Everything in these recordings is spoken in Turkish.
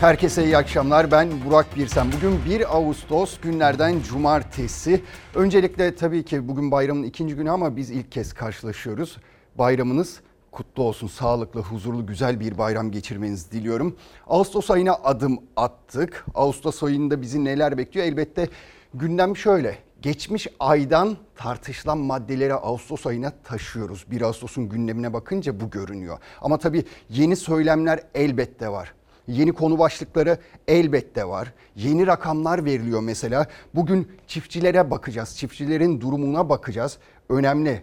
Herkese iyi akşamlar. Ben Burak Birsen. Bugün 1 Ağustos günlerden cumartesi. Öncelikle tabii ki bugün bayramın ikinci günü ama biz ilk kez karşılaşıyoruz. Bayramınız kutlu olsun. Sağlıklı, huzurlu, güzel bir bayram geçirmenizi diliyorum. Ağustos ayına adım attık. Ağustos ayında bizi neler bekliyor? Elbette gündem şöyle. Geçmiş aydan tartışılan maddeleri Ağustos ayına taşıyoruz. 1 Ağustos'un gündemine bakınca bu görünüyor. Ama tabii yeni söylemler elbette var. Yeni konu başlıkları elbette var. Yeni rakamlar veriliyor mesela. Bugün çiftçilere bakacağız. Çiftçilerin durumuna bakacağız. Önemli,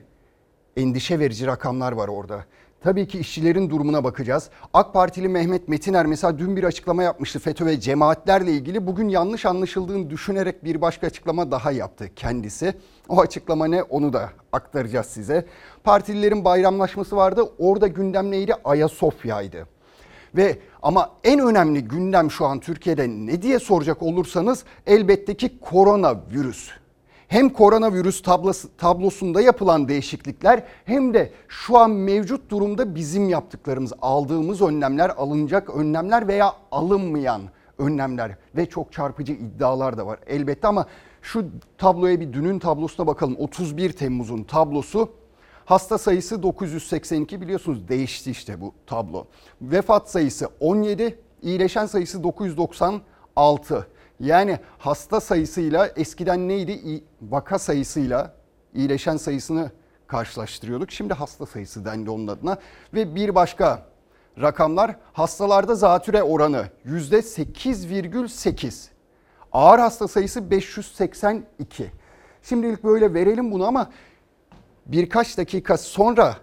endişe verici rakamlar var orada. Tabii ki işçilerin durumuna bakacağız. AK Partili Mehmet Metiner mesela dün bir açıklama yapmıştı FETÖ ve cemaatlerle ilgili. Bugün yanlış anlaşıldığını düşünerek bir başka açıklama daha yaptı kendisi. O açıklama ne onu da aktaracağız size. Partililerin bayramlaşması vardı. Orada gündem neydi? Ayasofya'ydı. Ve ama en önemli gündem şu an Türkiye'de ne diye soracak olursanız elbette ki koronavirüs. Hem koronavirüs tablosu, tablosunda yapılan değişiklikler hem de şu an mevcut durumda bizim yaptıklarımız, aldığımız önlemler, alınacak önlemler veya alınmayan önlemler ve çok çarpıcı iddialar da var elbette ama şu tabloya bir dünün tablosuna bakalım. 31 Temmuz'un tablosu Hasta sayısı 982 biliyorsunuz değişti işte bu tablo. Vefat sayısı 17, iyileşen sayısı 996. Yani hasta sayısıyla eskiden neydi? Vaka sayısıyla iyileşen sayısını karşılaştırıyorduk. Şimdi hasta sayısı dendi onun adına. Ve bir başka rakamlar hastalarda zatüre oranı %8,8. Ağır hasta sayısı 582. Şimdilik böyle verelim bunu ama birkaç dakika sonra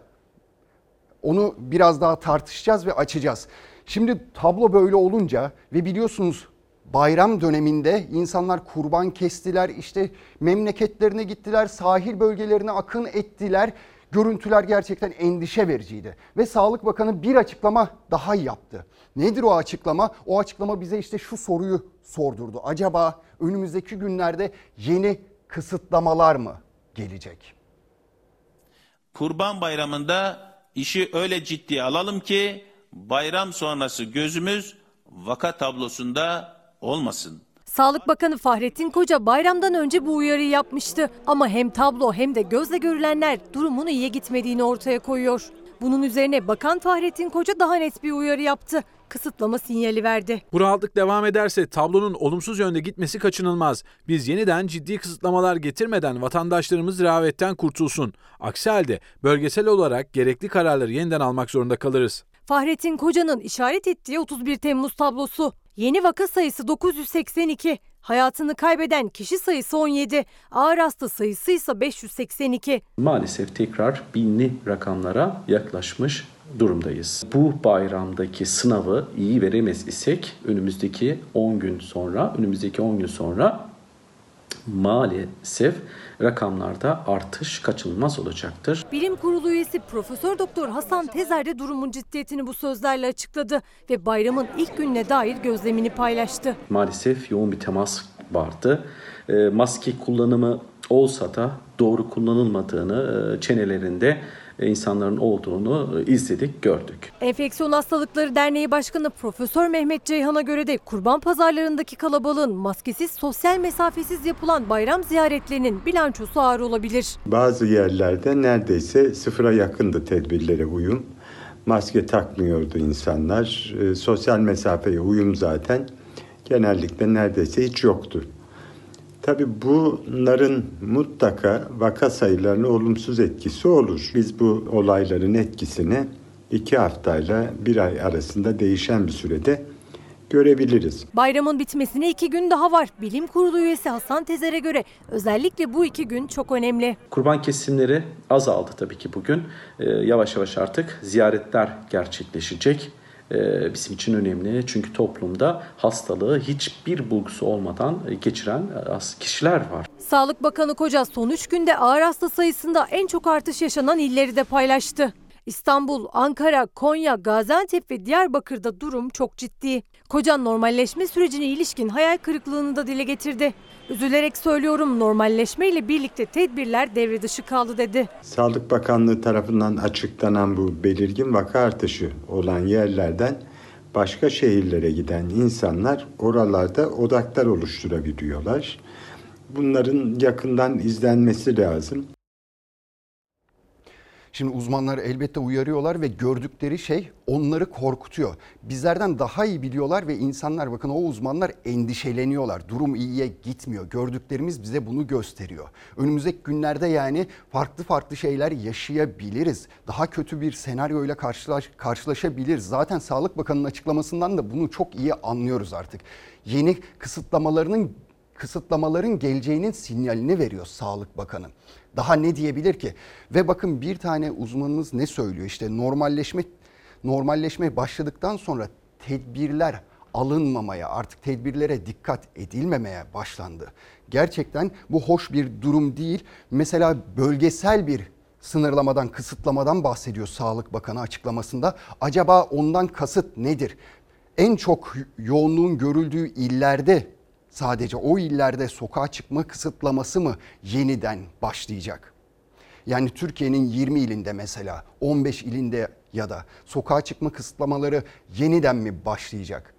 onu biraz daha tartışacağız ve açacağız. Şimdi tablo böyle olunca ve biliyorsunuz bayram döneminde insanlar kurban kestiler, işte memleketlerine gittiler, sahil bölgelerine akın ettiler. Görüntüler gerçekten endişe vericiydi. Ve Sağlık Bakanı bir açıklama daha yaptı. Nedir o açıklama? O açıklama bize işte şu soruyu sordurdu. Acaba önümüzdeki günlerde yeni kısıtlamalar mı gelecek? Kurban Bayramı'nda işi öyle ciddiye alalım ki bayram sonrası gözümüz vaka tablosunda olmasın. Sağlık Bakanı Fahrettin Koca bayramdan önce bu uyarıyı yapmıştı. Ama hem tablo hem de gözle görülenler durumun iyiye gitmediğini ortaya koyuyor. Bunun üzerine Bakan Fahrettin Koca daha net bir uyarı yaptı. Kısıtlama sinyali verdi. Bu rahatlık devam ederse tablonun olumsuz yönde gitmesi kaçınılmaz. Biz yeniden ciddi kısıtlamalar getirmeden vatandaşlarımız rehavetten kurtulsun. Aksi halde bölgesel olarak gerekli kararları yeniden almak zorunda kalırız. Fahrettin Koca'nın işaret ettiği 31 Temmuz tablosu. Yeni vaka sayısı 982, hayatını kaybeden kişi sayısı 17, ağır hasta sayısı ise 582. Maalesef tekrar binli rakamlara yaklaşmış durumdayız. Bu bayramdaki sınavı iyi veremez isek önümüzdeki 10 gün sonra, önümüzdeki 10 gün sonra maalesef rakamlarda artış kaçınılmaz olacaktır. Bilim Kurulu üyesi Profesör Doktor Hasan Tezer de durumun ciddiyetini bu sözlerle açıkladı ve bayramın ilk gününe dair gözlemini paylaştı. Maalesef yoğun bir temas vardı. E, maske kullanımı olsa da doğru kullanılmadığını e, çenelerinde insanların olduğunu e, izledik, gördük. Enfeksiyon Hastalıkları Derneği Başkanı Profesör Mehmet Ceyhan'a göre de kurban pazarlarındaki kalabalığın maskesiz, sosyal mesafesiz yapılan bayram ziyaretlerinin bilançosu ağır olabilir. Bazı yerlerde neredeyse sıfıra yakındı tedbirlere uyum. Maske takmıyordu insanlar. E, sosyal mesafeye uyum zaten genellikle neredeyse hiç yoktu. Tabii bunların mutlaka vaka sayılarına olumsuz etkisi olur. Biz bu olayların etkisini iki haftayla bir ay arasında değişen bir sürede görebiliriz. Bayramın bitmesine iki gün daha var. Bilim Kurulu üyesi Hasan Tezer'e göre özellikle bu iki gün çok önemli. Kurban kesimleri azaldı tabii ki bugün. Ee, yavaş yavaş artık ziyaretler gerçekleşecek. Ee, bizim için önemli. Çünkü toplumda hastalığı hiçbir bulgusu olmadan geçiren e, kişiler var. Sağlık Bakanı Koca son 3 günde ağır hasta sayısında en çok artış yaşanan illeri de paylaştı. İstanbul, Ankara, Konya, Gaziantep ve Diyarbakır'da durum çok ciddi. Kocan normalleşme sürecine ilişkin hayal kırıklığını da dile getirdi. Üzülerek söylüyorum normalleşme ile birlikte tedbirler devre dışı kaldı dedi. Sağlık Bakanlığı tarafından açıklanan bu belirgin vaka artışı olan yerlerden başka şehirlere giden insanlar oralarda odaklar oluşturabiliyorlar. Bunların yakından izlenmesi lazım. Şimdi uzmanlar elbette uyarıyorlar ve gördükleri şey onları korkutuyor. Bizlerden daha iyi biliyorlar ve insanlar bakın o uzmanlar endişeleniyorlar. Durum iyiye gitmiyor. Gördüklerimiz bize bunu gösteriyor. Önümüzdeki günlerde yani farklı farklı şeyler yaşayabiliriz. Daha kötü bir senaryoyla karşılaş, karşılaşabiliriz. Zaten Sağlık Bakanı'nın açıklamasından da bunu çok iyi anlıyoruz artık. Yeni kısıtlamalarının kısıtlamaların geleceğinin sinyalini veriyor Sağlık Bakanı. Daha ne diyebilir ki? Ve bakın bir tane uzmanımız ne söylüyor? İşte normalleşme normalleşmeye başladıktan sonra tedbirler alınmamaya, artık tedbirlere dikkat edilmemeye başlandı. Gerçekten bu hoş bir durum değil. Mesela bölgesel bir sınırlamadan, kısıtlamadan bahsediyor Sağlık Bakanı açıklamasında. Acaba ondan kasıt nedir? En çok yoğunluğun görüldüğü illerde sadece o illerde sokağa çıkma kısıtlaması mı yeniden başlayacak? Yani Türkiye'nin 20 ilinde mesela 15 ilinde ya da sokağa çıkma kısıtlamaları yeniden mi başlayacak?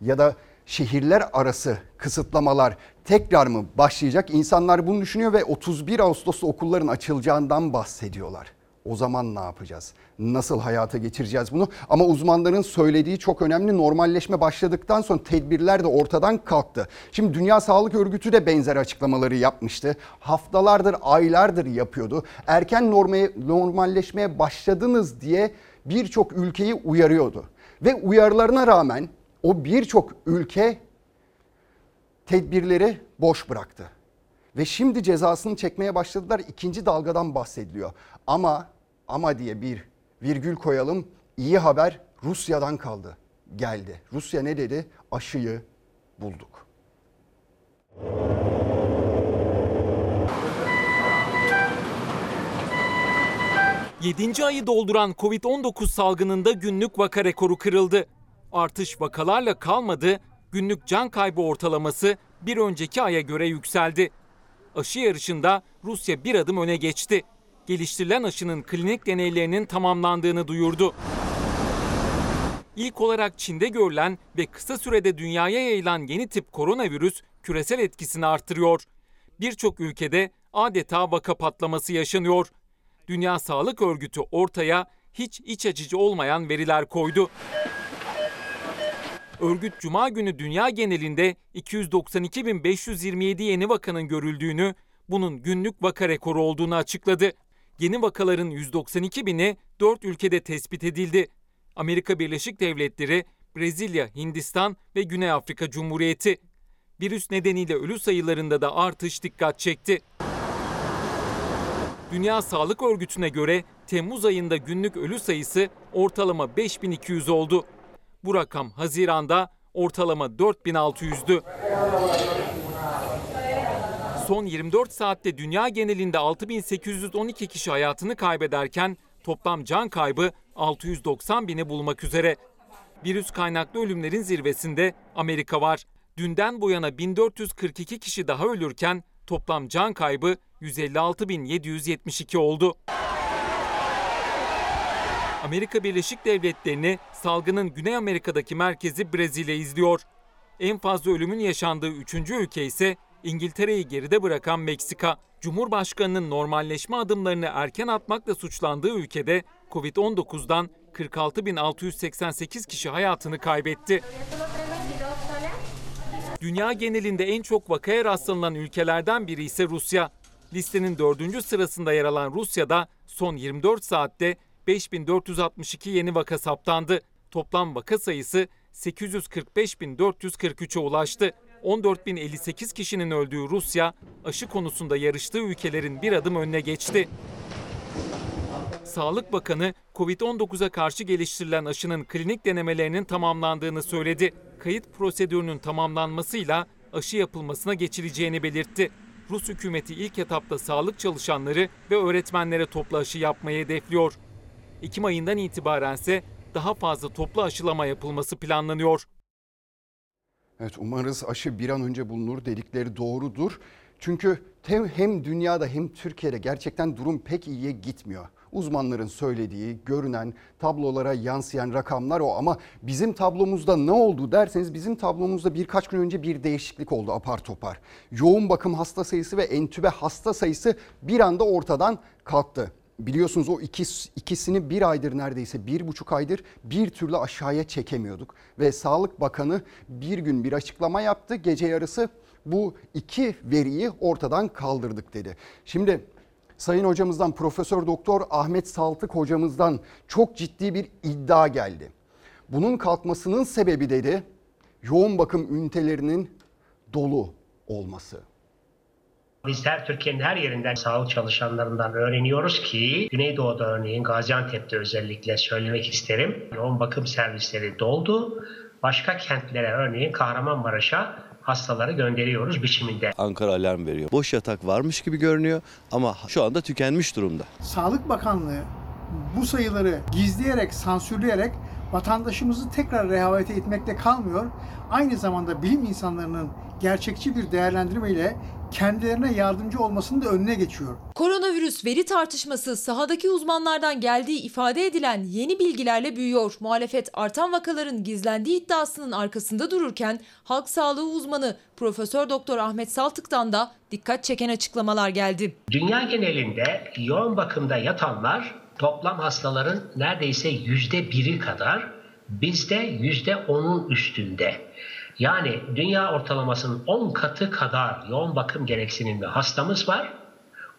Ya da şehirler arası kısıtlamalar tekrar mı başlayacak? İnsanlar bunu düşünüyor ve 31 Ağustos'ta okulların açılacağından bahsediyorlar. O zaman ne yapacağız? Nasıl hayata geçireceğiz bunu? Ama uzmanların söylediği çok önemli. Normalleşme başladıktan sonra tedbirler de ortadan kalktı. Şimdi Dünya Sağlık Örgütü de benzer açıklamaları yapmıştı. Haftalardır, aylardır yapıyordu. Erken normaya, normalleşmeye başladınız diye birçok ülkeyi uyarıyordu. Ve uyarılarına rağmen o birçok ülke tedbirleri boş bıraktı. Ve şimdi cezasını çekmeye başladılar. İkinci dalgadan bahsediliyor. Ama ama diye bir virgül koyalım. İyi haber Rusya'dan kaldı. Geldi. Rusya ne dedi? Aşıyı bulduk. Yedinci ayı dolduran Covid-19 salgınında günlük vaka rekoru kırıldı. Artış vakalarla kalmadı, günlük can kaybı ortalaması bir önceki aya göre yükseldi. Aşı yarışında Rusya bir adım öne geçti. Geliştirilen aşının klinik deneylerinin tamamlandığını duyurdu. İlk olarak Çin'de görülen ve kısa sürede dünyaya yayılan yeni tip koronavirüs küresel etkisini artırıyor. Birçok ülkede adeta vaka patlaması yaşanıyor. Dünya Sağlık Örgütü ortaya hiç iç açıcı olmayan veriler koydu. Örgüt Cuma günü dünya genelinde 292.527 yeni vakanın görüldüğünü, bunun günlük vaka rekoru olduğunu açıkladı. Yeni vakaların 192 bini 4 ülkede tespit edildi. Amerika Birleşik Devletleri, Brezilya, Hindistan ve Güney Afrika Cumhuriyeti. Virüs nedeniyle ölü sayılarında da artış dikkat çekti. Dünya Sağlık Örgütü'ne göre Temmuz ayında günlük ölü sayısı ortalama 5200 oldu. Bu rakam Haziran'da ortalama 4600'dü. Son 24 saatte dünya genelinde 6812 kişi hayatını kaybederken toplam can kaybı 690 bini bulmak üzere. Virüs kaynaklı ölümlerin zirvesinde Amerika var. Dünden bu yana 1442 kişi daha ölürken toplam can kaybı 156.772 oldu. Amerika Birleşik Devletleri'ni salgının Güney Amerika'daki merkezi Brezilya izliyor. En fazla ölümün yaşandığı üçüncü ülke ise İngiltere'yi geride bırakan Meksika. Cumhurbaşkanının normalleşme adımlarını erken atmakla suçlandığı ülkede Covid-19'dan 46.688 kişi hayatını kaybetti. Dünya genelinde en çok vakaya rastlanılan ülkelerden biri ise Rusya. Listenin dördüncü sırasında yer alan Rusya'da son 24 saatte 5462 yeni vaka saptandı. Toplam vaka sayısı 845.443'e ulaştı. 14.058 kişinin öldüğü Rusya, aşı konusunda yarıştığı ülkelerin bir adım önüne geçti. Sağlık Bakanı, Covid-19'a karşı geliştirilen aşının klinik denemelerinin tamamlandığını söyledi. Kayıt prosedürünün tamamlanmasıyla aşı yapılmasına geçileceğini belirtti. Rus hükümeti ilk etapta sağlık çalışanları ve öğretmenlere toplu aşı yapmayı hedefliyor. Ekim ayından itibaren ise daha fazla toplu aşılama yapılması planlanıyor. Evet umarız aşı bir an önce bulunur dedikleri doğrudur. Çünkü hem dünyada hem Türkiye'de gerçekten durum pek iyiye gitmiyor. Uzmanların söylediği, görünen, tablolara yansıyan rakamlar o ama bizim tablomuzda ne oldu derseniz bizim tablomuzda birkaç gün önce bir değişiklik oldu apar topar. Yoğun bakım hasta sayısı ve entübe hasta sayısı bir anda ortadan kalktı. Biliyorsunuz o ikis, ikisini bir aydır neredeyse bir buçuk aydır bir türlü aşağıya çekemiyorduk. Ve Sağlık Bakanı bir gün bir açıklama yaptı gece yarısı bu iki veriyi ortadan kaldırdık dedi. Şimdi Sayın hocamızdan Profesör Doktor Ahmet Saltık hocamızdan çok ciddi bir iddia geldi. Bunun kalkmasının sebebi dedi yoğun bakım ünitelerinin dolu olması. Biz her Türkiye'nin her yerinden sağlık çalışanlarından öğreniyoruz ki Güneydoğu'da örneğin Gaziantep'te özellikle söylemek isterim. Yoğun bakım servisleri doldu. Başka kentlere örneğin Kahramanmaraş'a hastaları gönderiyoruz biçiminde. Ankara alarm veriyor. Boş yatak varmış gibi görünüyor ama şu anda tükenmiş durumda. Sağlık Bakanlığı bu sayıları gizleyerek, sansürleyerek vatandaşımızı tekrar rehavete etmekle kalmıyor. Aynı zamanda bilim insanlarının gerçekçi bir değerlendirmeyle kendilerine yardımcı olmasının da önüne geçiyor. Koronavirüs veri tartışması sahadaki uzmanlardan geldiği ifade edilen yeni bilgilerle büyüyor. Muhalefet artan vakaların gizlendiği iddiasının arkasında dururken halk sağlığı uzmanı Profesör Doktor Ahmet Saltık'tan da dikkat çeken açıklamalar geldi. Dünya genelinde yoğun bakımda yatanlar toplam hastaların neredeyse yüzde biri kadar bizde yüzde onun üstünde. Yani dünya ortalamasının 10 katı kadar yoğun bakım gereksinimli hastamız var.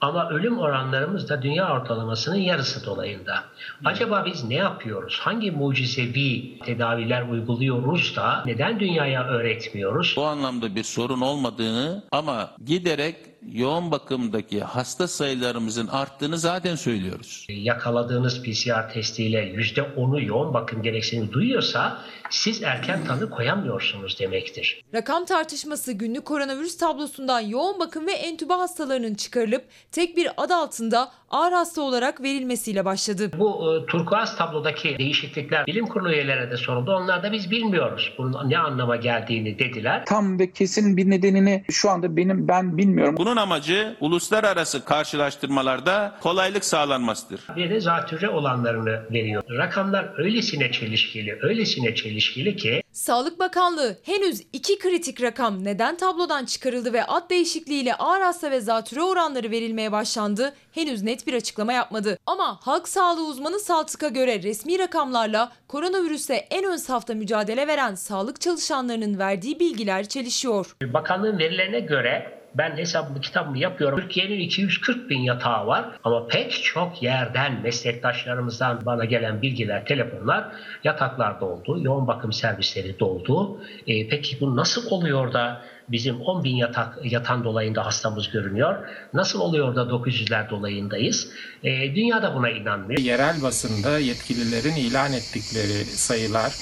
Ama ölüm oranlarımız da dünya ortalamasının yarısı dolayında. Acaba biz ne yapıyoruz? Hangi mucizevi tedaviler uyguluyoruz da neden dünyaya öğretmiyoruz? Bu anlamda bir sorun olmadığını ama giderek yoğun bakımdaki hasta sayılarımızın arttığını zaten söylüyoruz. Yakaladığınız PCR testiyle %10'u yoğun bakım gereksinimi duyuyorsa siz erken tanı koyamıyorsunuz demektir. Rakam tartışması günlük koronavirüs tablosundan yoğun bakım ve entübe hastalarının çıkarılıp tek bir ad altında ağır hasta olarak verilmesiyle başladı. Bu e, turkuaz tablodaki değişiklikler bilim kurulu üyelerine de soruldu. Onlar da biz bilmiyoruz bunun ne anlama geldiğini dediler. Tam ve kesin bir nedenini şu anda benim ben bilmiyorum. Bunun amacı uluslararası karşılaştırmalarda kolaylık sağlanmasıdır. Bir de zatürre olanlarını veriyor. Rakamlar öylesine çelişkili, öylesine çelişkili ki Sağlık Bakanlığı henüz iki kritik rakam neden tablodan çıkarıldı ve ad değişikliğiyle ağır hasta ve zatürre oranları verilmeye başlandı henüz net bir açıklama yapmadı. Ama halk sağlığı uzmanı Saltık'a göre resmi rakamlarla koronavirüse en ön safta mücadele veren sağlık çalışanlarının verdiği bilgiler çelişiyor. bakanlığın verilerine göre ben hesabımı kitabımı yapıyorum. Türkiye'nin 240 bin yatağı var ama pek çok yerden meslektaşlarımızdan bana gelen bilgiler, telefonlar yataklar doldu, yoğun bakım servisleri doldu. E, peki bu nasıl oluyor da bizim 10 bin yatak yatan dolayında hastamız görünüyor? Nasıl oluyor da 900'ler dolayındayız? E, dünya da buna inanmıyor. Yerel basında yetkililerin ilan ettikleri sayılar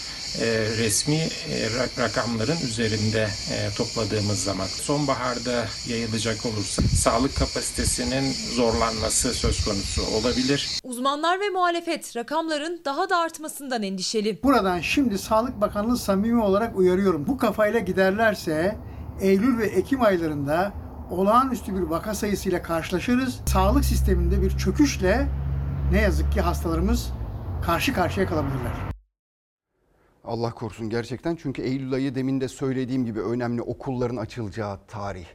e, resmi e, ra- rakamların üzerinde e, topladığımız zaman sonbaharda yayılacak olursa sağlık kapasitesinin zorlanması söz konusu olabilir. Uzmanlar ve muhalefet rakamların daha da artmasından endişeli. Buradan şimdi Sağlık Bakanlığı samimi olarak uyarıyorum. Bu kafayla giderlerse Eylül ve Ekim aylarında olağanüstü bir vaka sayısıyla karşılaşırız. Sağlık sisteminde bir çöküşle ne yazık ki hastalarımız karşı karşıya kalabilirler. Allah korusun gerçekten çünkü Eylül ayı demin de söylediğim gibi önemli okulların açılacağı tarih.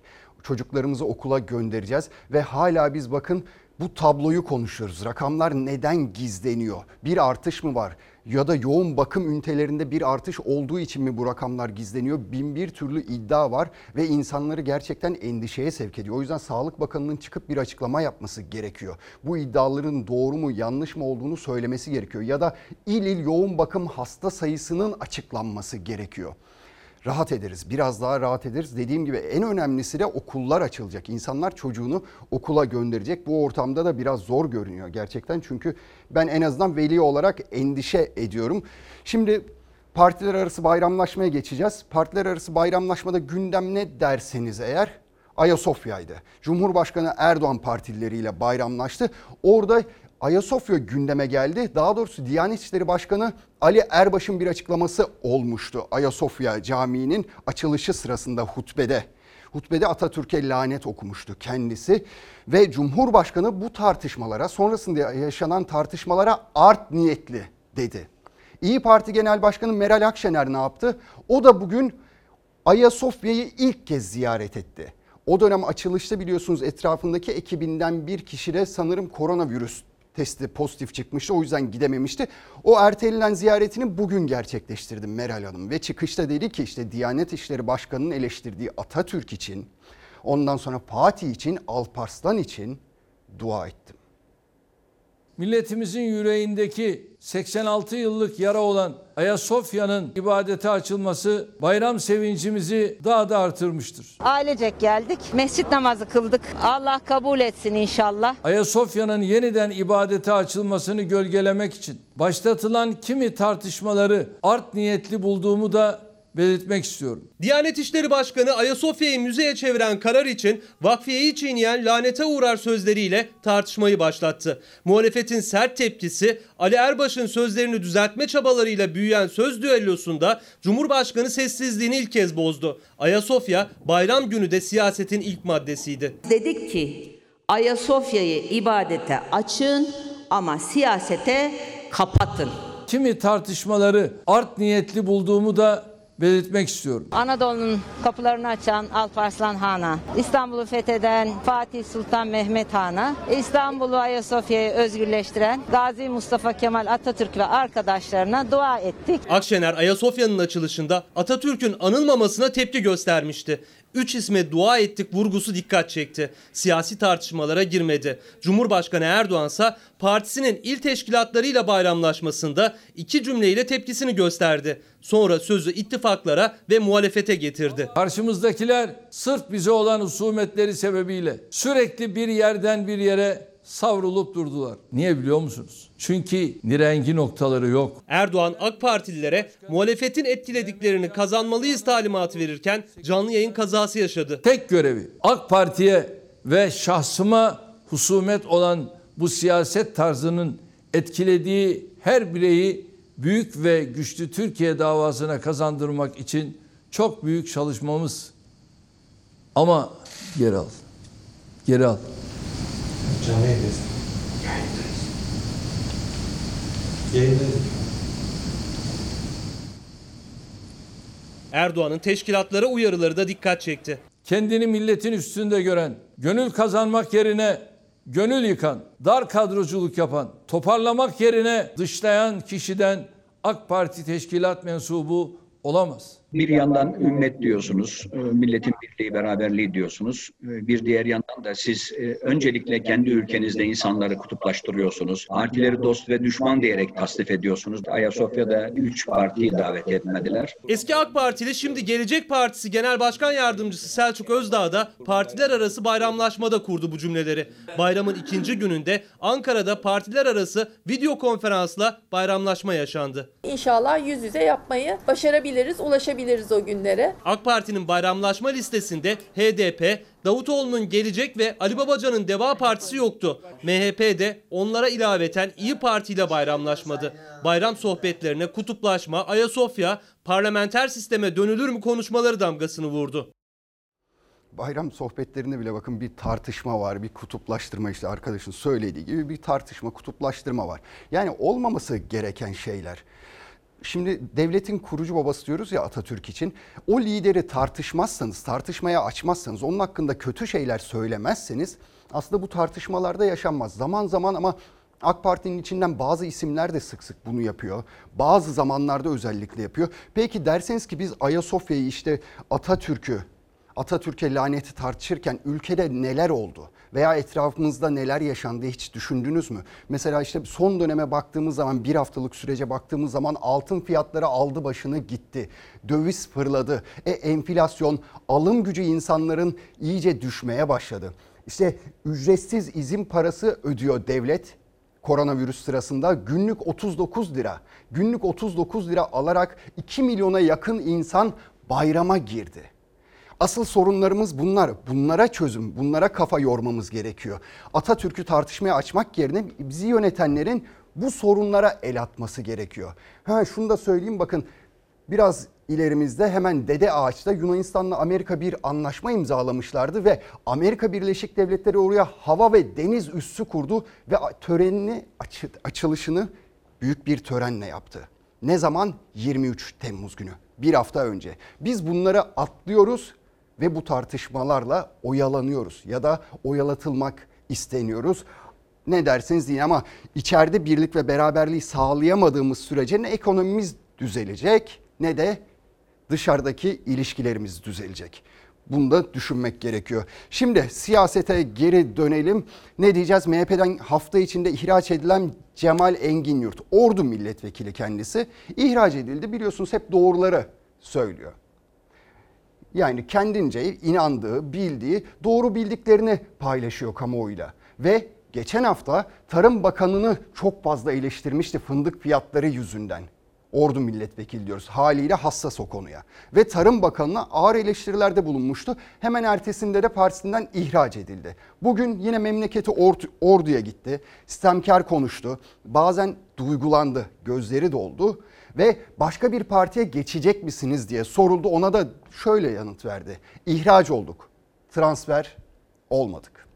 Çocuklarımızı okula göndereceğiz ve hala biz bakın bu tabloyu konuşuyoruz. Rakamlar neden gizleniyor? Bir artış mı var? Ya da yoğun bakım ünitelerinde bir artış olduğu için mi bu rakamlar gizleniyor? Bin bir türlü iddia var ve insanları gerçekten endişeye sevk ediyor. O yüzden Sağlık Bakanı'nın çıkıp bir açıklama yapması gerekiyor. Bu iddiaların doğru mu yanlış mı olduğunu söylemesi gerekiyor. Ya da il il yoğun bakım hasta sayısının açıklanması gerekiyor rahat ederiz. Biraz daha rahat ederiz. Dediğim gibi en önemlisi de okullar açılacak. İnsanlar çocuğunu okula gönderecek. Bu ortamda da biraz zor görünüyor gerçekten. Çünkü ben en azından veli olarak endişe ediyorum. Şimdi partiler arası bayramlaşmaya geçeceğiz. Partiler arası bayramlaşmada gündem ne derseniz eğer Ayasofya'ydı. Cumhurbaşkanı Erdoğan partileriyle bayramlaştı. Orada Ayasofya gündeme geldi. Daha doğrusu Diyanet İşleri Başkanı Ali Erbaş'ın bir açıklaması olmuştu. Ayasofya Camii'nin açılışı sırasında hutbede. Hutbede Atatürk'e lanet okumuştu kendisi ve Cumhurbaşkanı bu tartışmalara sonrasında yaşanan tartışmalara art niyetli dedi. İyi Parti Genel Başkanı Meral Akşener ne yaptı? O da bugün Ayasofya'yı ilk kez ziyaret etti. O dönem açılışta biliyorsunuz etrafındaki ekibinden bir kişide sanırım koronavirüs testi pozitif çıkmıştı. O yüzden gidememişti. O ertelenen ziyaretini bugün gerçekleştirdi Meral Hanım. Ve çıkışta dedi ki işte Diyanet İşleri Başkanı'nın eleştirdiği Atatürk için, ondan sonra Fatih için, Alparslan için dua ettim. Milletimizin yüreğindeki 86 yıllık yara olan Ayasofya'nın ibadete açılması bayram sevincimizi daha da artırmıştır. Ailecek geldik. Mescit namazı kıldık. Allah kabul etsin inşallah. Ayasofya'nın yeniden ibadete açılmasını gölgelemek için başlatılan kimi tartışmaları art niyetli bulduğumu da belirtmek istiyorum. Diyanet İşleri Başkanı Ayasofya'yı müzeye çeviren karar için vakfiyeyi çiğneyen lanete uğrar sözleriyle tartışmayı başlattı. Muhalefetin sert tepkisi Ali Erbaş'ın sözlerini düzeltme çabalarıyla büyüyen söz düellosunda Cumhurbaşkanı sessizliğini ilk kez bozdu. Ayasofya bayram günü de siyasetin ilk maddesiydi. Dedik ki Ayasofya'yı ibadete açın ama siyasete kapatın. Kimi tartışmaları art niyetli bulduğumu da belirtmek istiyorum. Anadolu'nun kapılarını açan Alparslan Han'a, İstanbul'u fetheden Fatih Sultan Mehmet Han'a, İstanbul'u Ayasofya'yı özgürleştiren Gazi Mustafa Kemal Atatürk ve arkadaşlarına dua ettik. Akşener Ayasofya'nın açılışında Atatürk'ün anılmamasına tepki göstermişti. Üç isme dua ettik vurgusu dikkat çekti. Siyasi tartışmalara girmedi. Cumhurbaşkanı Erdoğan ise partisinin il teşkilatlarıyla bayramlaşmasında iki cümleyle tepkisini gösterdi. Sonra sözü ittifaklara ve muhalefete getirdi. Karşımızdakiler sırf bize olan husumetleri sebebiyle sürekli bir yerden bir yere savrulup durdular. Niye biliyor musunuz? Çünkü nirengi noktaları yok. Erdoğan AK Partililere muhalefetin etkilediklerini kazanmalıyız talimatı verirken canlı yayın kazası yaşadı. Tek görevi AK Parti'ye ve şahsıma husumet olan bu siyaset tarzının etkilediği her bireyi büyük ve güçlü Türkiye davasına kazandırmak için çok büyük çalışmamız. Ama geri al. Geri al. Yayındayız. Yayındayız. Yayındayız. Erdoğan'ın teşkilatlara uyarıları da dikkat çekti. Kendini milletin üstünde gören, gönül kazanmak yerine gönül yıkan, dar kadroculuk yapan, toparlamak yerine dışlayan kişiden AK Parti teşkilat mensubu olamaz. Bir yandan ümmet diyorsunuz, e, milletin birliği, beraberliği diyorsunuz. E, Bir diğer yandan da siz e, öncelikle kendi ülkenizde insanları kutuplaştırıyorsunuz. Partileri dost ve düşman diyerek tasnif ediyorsunuz. Ayasofya'da üç partiyi davet etmediler. Eski AK Partili şimdi Gelecek Partisi Genel Başkan Yardımcısı Selçuk Özdağ da partiler arası bayramlaşmada kurdu bu cümleleri. Bayramın ikinci gününde Ankara'da partiler arası video konferansla bayramlaşma yaşandı. İnşallah yüz yüze yapmayı başarabiliriz, ulaşabiliriz o günlere. AK Parti'nin bayramlaşma listesinde HDP, Davutoğlu'nun Gelecek ve Ali Babacan'ın Deva Partisi yoktu. MHP de onlara ilaveten İyi Parti ile bayramlaşmadı. Bayram sohbetlerine kutuplaşma, Ayasofya, parlamenter sisteme dönülür mü konuşmaları damgasını vurdu. Bayram sohbetlerinde bile bakın bir tartışma var, bir kutuplaştırma işte arkadaşın söylediği gibi bir tartışma, kutuplaştırma var. Yani olmaması gereken şeyler. Şimdi devletin kurucu babası diyoruz ya Atatürk için. O lideri tartışmazsanız, tartışmaya açmazsanız, onun hakkında kötü şeyler söylemezseniz aslında bu tartışmalarda yaşanmaz. Zaman zaman ama AK Parti'nin içinden bazı isimler de sık sık bunu yapıyor. Bazı zamanlarda özellikle yapıyor. Peki derseniz ki biz Ayasofya'yı işte Atatürk'ü Atatürk'e laneti tartışırken ülkede neler oldu veya etrafımızda neler yaşandı hiç düşündünüz mü? Mesela işte son döneme baktığımız zaman bir haftalık sürece baktığımız zaman altın fiyatları aldı başını gitti. Döviz fırladı. E enflasyon, alım gücü insanların iyice düşmeye başladı. İşte ücretsiz izin parası ödüyor devlet koronavirüs sırasında günlük 39 lira. Günlük 39 lira alarak 2 milyona yakın insan bayrama girdi. Asıl sorunlarımız bunlar. Bunlara çözüm, bunlara kafa yormamız gerekiyor. Atatürk'ü tartışmaya açmak yerine bizi yönetenlerin bu sorunlara el atması gerekiyor. Ha şunu da söyleyeyim bakın biraz ilerimizde hemen Dede Ağaç'ta Yunanistan'la Amerika bir anlaşma imzalamışlardı ve Amerika Birleşik Devletleri oraya hava ve deniz üssü kurdu ve törenini açı- açılışını büyük bir törenle yaptı. Ne zaman? 23 Temmuz günü. Bir hafta önce. Biz bunları atlıyoruz ve bu tartışmalarla oyalanıyoruz ya da oyalatılmak isteniyoruz. Ne dersiniz deyin ama içeride birlik ve beraberliği sağlayamadığımız sürece ne ekonomimiz düzelecek ne de dışarıdaki ilişkilerimiz düzelecek. Bunu da düşünmek gerekiyor. Şimdi siyasete geri dönelim. Ne diyeceğiz? MHP'den hafta içinde ihraç edilen Cemal Engin Yurt, Ordu milletvekili kendisi ihraç edildi. Biliyorsunuz hep doğruları söylüyor. Yani kendince inandığı, bildiği, doğru bildiklerini paylaşıyor kamuoyuyla. Ve geçen hafta Tarım Bakanı'nı çok fazla eleştirmişti fındık fiyatları yüzünden. Ordu milletvekili diyoruz. Haliyle hassas o konuya. Ve Tarım Bakanı'na ağır eleştirilerde bulunmuştu. Hemen ertesinde de partisinden ihraç edildi. Bugün yine memleketi Ordu, Ordu'ya gitti. Sistemkar konuştu. Bazen duygulandı, gözleri doldu. Ve başka bir partiye geçecek misiniz diye soruldu. Ona da şöyle yanıt verdi. İhraç olduk. Transfer olmadık.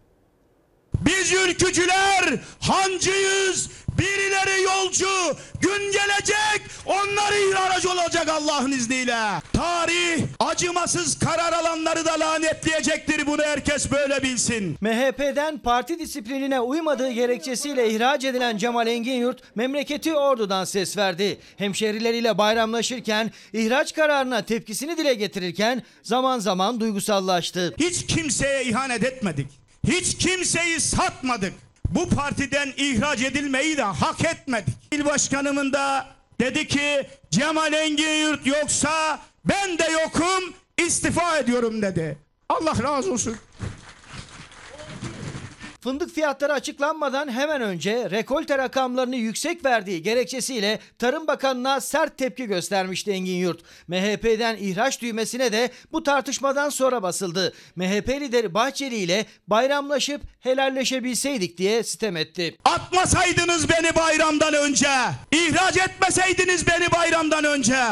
Biz ülkücüler hancıyız. Birileri yolcu. Gün gelecek onlar ihraç olacak Allah'ın izniyle. Tarih acımasız karar alanları da lanetleyecektir. Bunu herkes böyle bilsin. MHP'den parti disiplinine uymadığı gerekçesiyle ihraç edilen Cemal Engin memleketi Ordu'dan ses verdi. Hemşehrileriyle bayramlaşırken ihraç kararına tepkisini dile getirirken zaman zaman duygusallaştı. Hiç kimseye ihanet etmedik. Hiç kimseyi satmadık. Bu partiden ihraç edilmeyi de hak etmedik. İl başkanımın da dedi ki Cemal Engin Yurt yoksa ben de yokum istifa ediyorum dedi. Allah razı olsun. Fındık fiyatları açıklanmadan hemen önce rekolte rakamlarını yüksek verdiği gerekçesiyle Tarım Bakanı'na sert tepki göstermişti Engin Yurt. MHP'den ihraç düğmesine de bu tartışmadan sonra basıldı. MHP lideri Bahçeli ile bayramlaşıp helalleşebilseydik diye sitem etti. Atmasaydınız beni bayramdan önce, ihraç etmeseydiniz beni bayramdan önce,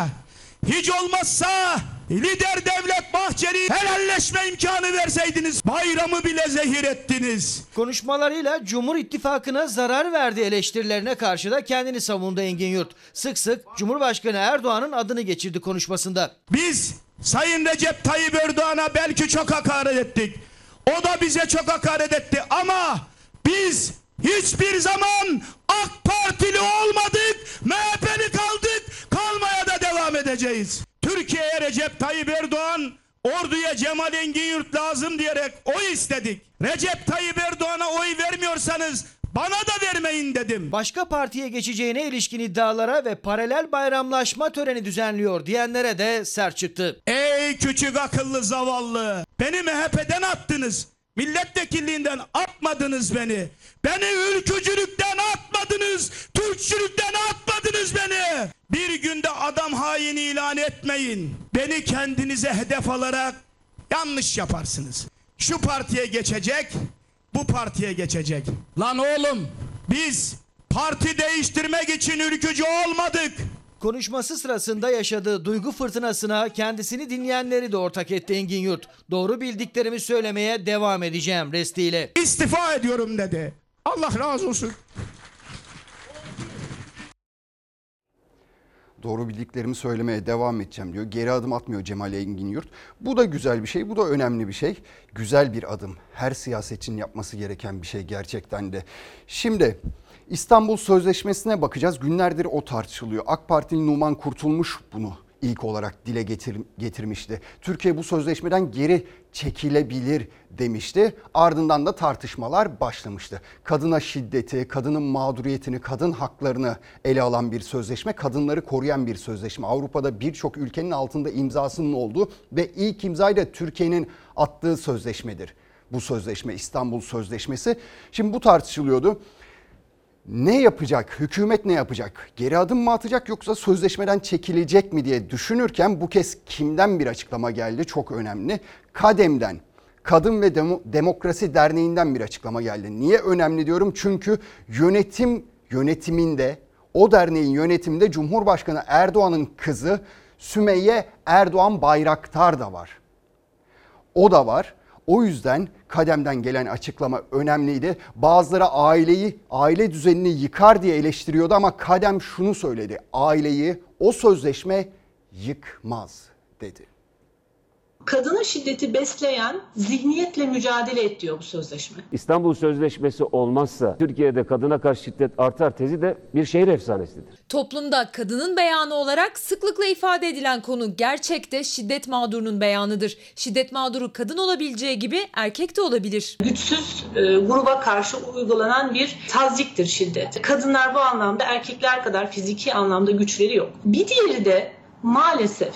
hiç olmazsa lider devlet Bahçeli helalleşme imkanı verseydiniz bayramı bile zehir ettiniz. Konuşmalarıyla Cumhur İttifakı'na zarar verdiği eleştirilerine karşı da kendini savundu Engin Yurt. Sık sık Cumhurbaşkanı Erdoğan'ın adını geçirdi konuşmasında. Biz Sayın Recep Tayyip Erdoğan'a belki çok hakaret ettik. O da bize çok hakaret etti ama biz hiçbir zaman AK Partili olmadık, MHP'li kaldık, kalmaya da devam edeceğiz. Türkiye'ye Recep Tayyip Erdoğan orduya Cemal Engin Yurt lazım diyerek oy istedik. Recep Tayyip Erdoğan'a oy vermiyorsanız bana da vermeyin dedim. Başka partiye geçeceğine ilişkin iddialara ve paralel bayramlaşma töreni düzenliyor diyenlere de sert çıktı. Ey küçük akıllı zavallı. Beni MHP'den attınız. Milletvekilliğinden atmadınız beni. Beni ülkücülükten atmadınız. Türkçülükten atmadınız beni. Bir günde adam haini ilan etmeyin. Beni kendinize hedef alarak yanlış yaparsınız. Şu partiye geçecek, bu partiye geçecek. Lan oğlum biz parti değiştirmek için ülkücü olmadık. Konuşması sırasında yaşadığı duygu fırtınasına kendisini dinleyenleri de ortak etti Engin Yurt. Doğru bildiklerimi söylemeye devam edeceğim restiyle. İstifa ediyorum dedi. Allah razı olsun. Doğru bildiklerimi söylemeye devam edeceğim diyor. Geri adım atmıyor Cemal Engin Yurt. Bu da güzel bir şey, bu da önemli bir şey. Güzel bir adım. Her siyasetçinin yapması gereken bir şey gerçekten de. Şimdi İstanbul Sözleşmesi'ne bakacağız. Günlerdir o tartışılıyor. AK Partili Numan Kurtulmuş bunu ilk olarak dile getir, getirmişti. Türkiye bu sözleşmeden geri çekilebilir demişti. Ardından da tartışmalar başlamıştı. Kadına şiddeti, kadının mağduriyetini, kadın haklarını ele alan bir sözleşme, kadınları koruyan bir sözleşme. Avrupa'da birçok ülkenin altında imzasının olduğu ve ilk imzayı da Türkiye'nin attığı sözleşmedir. Bu sözleşme İstanbul Sözleşmesi. Şimdi bu tartışılıyordu. Ne yapacak? Hükümet ne yapacak? Geri adım mı atacak yoksa sözleşmeden çekilecek mi diye düşünürken bu kez kimden bir açıklama geldi? Çok önemli. Kadem'den Kadın ve Demo- Demokrasi Derneği'nden bir açıklama geldi. Niye önemli diyorum? Çünkü yönetim yönetiminde o derneğin yönetiminde Cumhurbaşkanı Erdoğan'ın kızı Sümeyye Erdoğan Bayraktar da var. O da var. O yüzden kademden gelen açıklama önemliydi. Bazıları aileyi, aile düzenini yıkar diye eleştiriyordu ama kadem şunu söyledi. Aileyi o sözleşme yıkmaz dedi. Kadına şiddeti besleyen zihniyetle mücadele et diyor bu sözleşme. İstanbul Sözleşmesi olmazsa Türkiye'de kadına karşı şiddet artar tezi de bir şehir efsanesidir. Toplumda kadının beyanı olarak sıklıkla ifade edilen konu gerçekte şiddet mağdurunun beyanıdır. Şiddet mağduru kadın olabileceği gibi erkek de olabilir. Güçsüz e, gruba karşı uygulanan bir tazyiktir şiddet. Kadınlar bu anlamda erkekler kadar fiziki anlamda güçleri yok. Bir diğeri de maalesef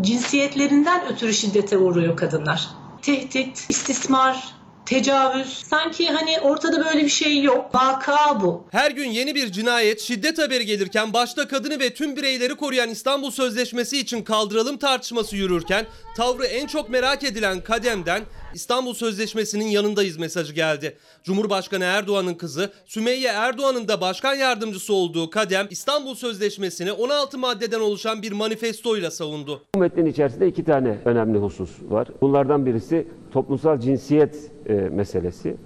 cinsiyetlerinden ötürü şiddete uğruyor kadınlar. Tehdit, istismar, tecavüz. Sanki hani ortada böyle bir şey yok. Vaka bu. Her gün yeni bir cinayet, şiddet haberi gelirken başta kadını ve tüm bireyleri koruyan İstanbul Sözleşmesi için kaldıralım tartışması yürürken tavrı en çok merak edilen kademden İstanbul Sözleşmesi'nin yanındayız mesajı geldi. Cumhurbaşkanı Erdoğan'ın kızı Sümeyye Erdoğan'ın da başkan yardımcısı olduğu kadem İstanbul Sözleşmesi'ni 16 maddeden oluşan bir manifestoyla savundu. Bu metnin içerisinde iki tane önemli husus var. Bunlardan birisi toplumsal cinsiyet e, meselesi.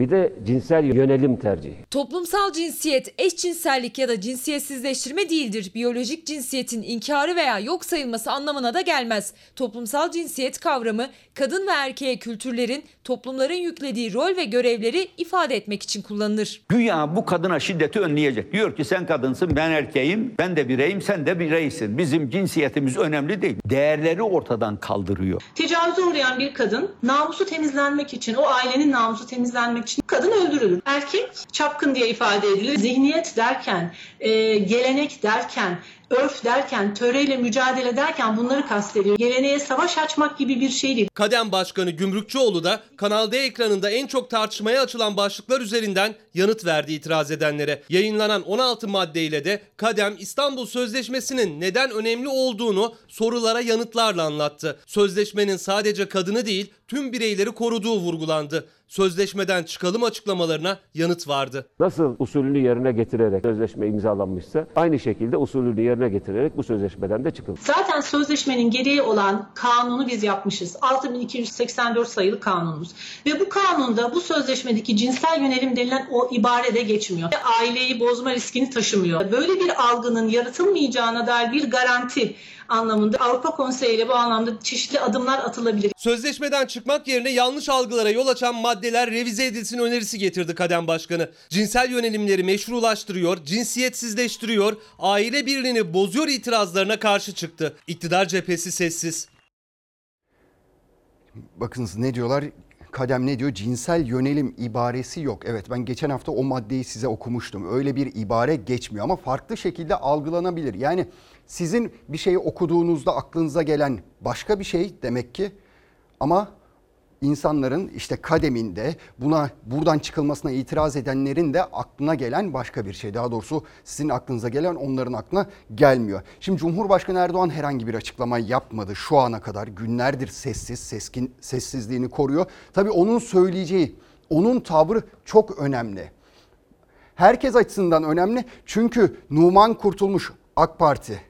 Bir de cinsel yönelim tercihi. Toplumsal cinsiyet eşcinsellik ya da cinsiyetsizleştirme değildir. Biyolojik cinsiyetin inkarı veya yok sayılması anlamına da gelmez. Toplumsal cinsiyet kavramı kadın ve erkeğe kültürlerin, toplumların yüklediği rol ve görevleri ifade etmek için kullanılır. Güya bu kadına şiddeti önleyecek. Diyor ki sen kadınsın, ben erkeğim, ben de bireyim, sen de bireysin. Bizim cinsiyetimiz önemli değil. Değerleri ortadan kaldırıyor. Tecavüze uğrayan bir kadın namusu temizlenmek için, o ailenin namusu temizlenmek için kadın öldürülür. Erkek çapkın diye ifade edilir. Zihniyet derken, e, gelenek derken, örf derken, töreyle mücadele derken bunları kastediyor. Geleneğe savaş açmak gibi bir şey değil. Kadem Başkanı Gümrükçüoğlu da Kanal D ekranında en çok tartışmaya açılan başlıklar üzerinden yanıt verdi itiraz edenlere. Yayınlanan 16 maddeyle de Kadem İstanbul Sözleşmesi'nin neden önemli olduğunu sorulara yanıtlarla anlattı. Sözleşmenin sadece kadını değil tüm bireyleri koruduğu vurgulandı. Sözleşmeden çıkalım açıklamalarına yanıt vardı. Nasıl usulünü yerine getirerek sözleşme imzalanmışsa aynı şekilde usulünü yerine getirerek bu sözleşmeden de çıkılır. Zaten sözleşmenin gereği olan kanunu biz yapmışız. 6284 sayılı kanunumuz. Ve bu kanunda bu sözleşmedeki cinsel yönelim denilen o ibare de geçmiyor. Aileyi bozma riskini taşımıyor. Böyle bir algının yaratılmayacağına dair bir garanti anlamında Avrupa Konseyi ile bu anlamda çeşitli adımlar atılabilir. Sözleşmeden çıkmak yerine yanlış algılara yol açan maddeler revize edilsin önerisi getirdi Kadem Başkanı. Cinsel yönelimleri meşrulaştırıyor, cinsiyetsizleştiriyor, aile birliğini bozuyor itirazlarına karşı çıktı. İktidar cephesi sessiz. Bakınız ne diyorlar? Kadem ne diyor? Cinsel yönelim ibaresi yok. Evet ben geçen hafta o maddeyi size okumuştum. Öyle bir ibare geçmiyor ama farklı şekilde algılanabilir. Yani sizin bir şeyi okuduğunuzda aklınıza gelen başka bir şey demek ki ama insanların işte kademinde buna buradan çıkılmasına itiraz edenlerin de aklına gelen başka bir şey. Daha doğrusu sizin aklınıza gelen onların aklına gelmiyor. Şimdi Cumhurbaşkanı Erdoğan herhangi bir açıklama yapmadı şu ana kadar. Günlerdir sessiz, seskin, sessizliğini koruyor. Tabii onun söyleyeceği, onun tavrı çok önemli. Herkes açısından önemli çünkü Numan Kurtulmuş AK Parti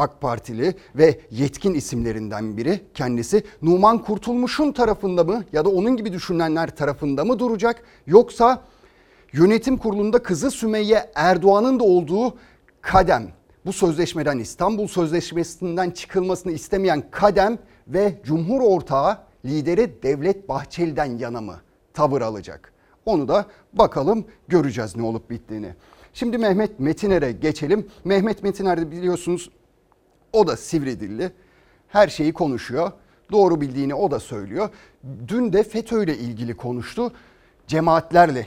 AK Partili ve yetkin isimlerinden biri kendisi. Numan Kurtulmuş'un tarafında mı ya da onun gibi düşünenler tarafında mı duracak yoksa yönetim kurulunda kızı Sümeyye Erdoğan'ın da olduğu kadem bu sözleşmeden İstanbul Sözleşmesi'nden çıkılmasını istemeyen kadem ve Cumhur ortağı lideri Devlet Bahçeli'den yana mı tavır alacak? Onu da bakalım göreceğiz ne olup bittiğini. Şimdi Mehmet Metiner'e geçelim. Mehmet Metiner de biliyorsunuz o da sivri dilli. Her şeyi konuşuyor. Doğru bildiğini o da söylüyor. Dün de FETÖ ile ilgili konuştu. Cemaatlerle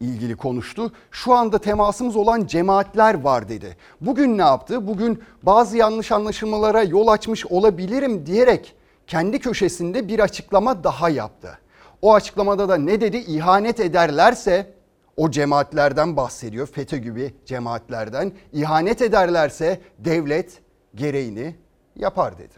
ilgili konuştu. Şu anda temasımız olan cemaatler var dedi. Bugün ne yaptı? Bugün bazı yanlış anlaşılmalara yol açmış olabilirim diyerek kendi köşesinde bir açıklama daha yaptı. O açıklamada da ne dedi? İhanet ederlerse o cemaatlerden bahsediyor. FETÖ gibi cemaatlerden. İhanet ederlerse devlet gereğini yapar dedi.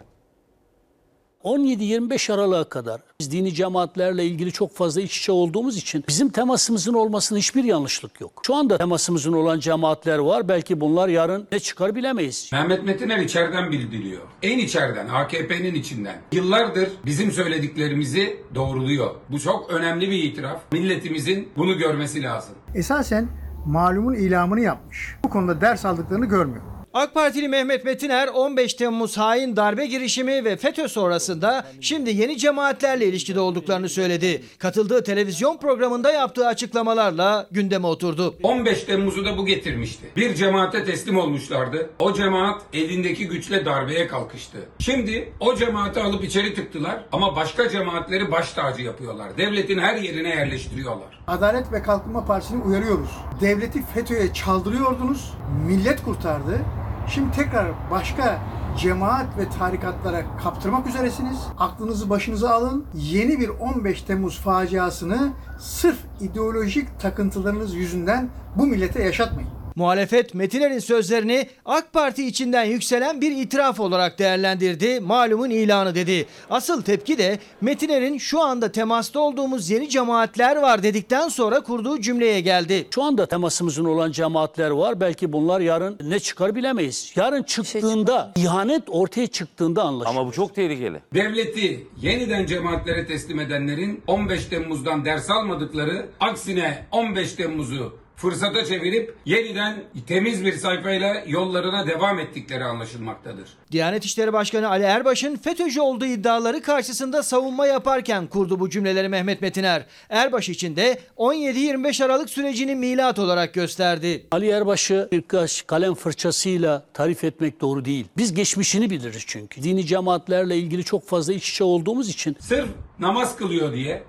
17-25 Aralık'a kadar biz dini cemaatlerle ilgili çok fazla iç içe olduğumuz için bizim temasımızın olmasında hiçbir yanlışlık yok. Şu anda temasımızın olan cemaatler var. Belki bunlar yarın ne çıkar bilemeyiz. Mehmet Metiner içeriden bildiriyor. En içeriden, AKP'nin içinden. Yıllardır bizim söylediklerimizi doğruluyor. Bu çok önemli bir itiraf. Milletimizin bunu görmesi lazım. Esasen malumun ilamını yapmış. Bu konuda ders aldıklarını görmüyor. AK Partili Mehmet Metiner 15 Temmuz hain darbe girişimi ve FETÖ sonrasında şimdi yeni cemaatlerle ilişkide olduklarını söyledi. Katıldığı televizyon programında yaptığı açıklamalarla gündeme oturdu. 15 Temmuz'u da bu getirmişti. Bir cemaate teslim olmuşlardı. O cemaat elindeki güçle darbeye kalkıştı. Şimdi o cemaati alıp içeri tıktılar ama başka cemaatleri baş tacı yapıyorlar. Devletin her yerine yerleştiriyorlar. Adalet ve Kalkınma Partisi'ni uyarıyoruz. Devleti FETÖ'ye çaldırıyordunuz, millet kurtardı. Şimdi tekrar başka cemaat ve tarikatlara kaptırmak üzeresiniz. Aklınızı başınıza alın. Yeni bir 15 Temmuz faciasını sırf ideolojik takıntılarınız yüzünden bu millete yaşatmayın. Muhalefet Metiner'in sözlerini AK Parti içinden yükselen bir itiraf olarak değerlendirdi. Malumun ilanı dedi. Asıl tepki de Metiner'in şu anda temasta olduğumuz yeni cemaatler var dedikten sonra kurduğu cümleye geldi. Şu anda temasımızın olan cemaatler var. Belki bunlar yarın ne çıkar bilemeyiz. Yarın çıktığında, ihanet ortaya çıktığında anlaşılır. Ama bu çok tehlikeli. Devleti yeniden cemaatlere teslim edenlerin 15 Temmuz'dan ders almadıkları, aksine 15 Temmuz'u fırsata çevirip yeniden temiz bir sayfayla yollarına devam ettikleri anlaşılmaktadır. Diyanet İşleri Başkanı Ali Erbaş'ın FETÖ'cü olduğu iddiaları karşısında savunma yaparken kurdu bu cümleleri Mehmet Metiner. Erbaş için de 17-25 Aralık sürecini milat olarak gösterdi. Ali Erbaş'ı birkaç kalem fırçasıyla tarif etmek doğru değil. Biz geçmişini biliriz çünkü. Dini cemaatlerle ilgili çok fazla iç içe olduğumuz için. Sırf namaz kılıyor diye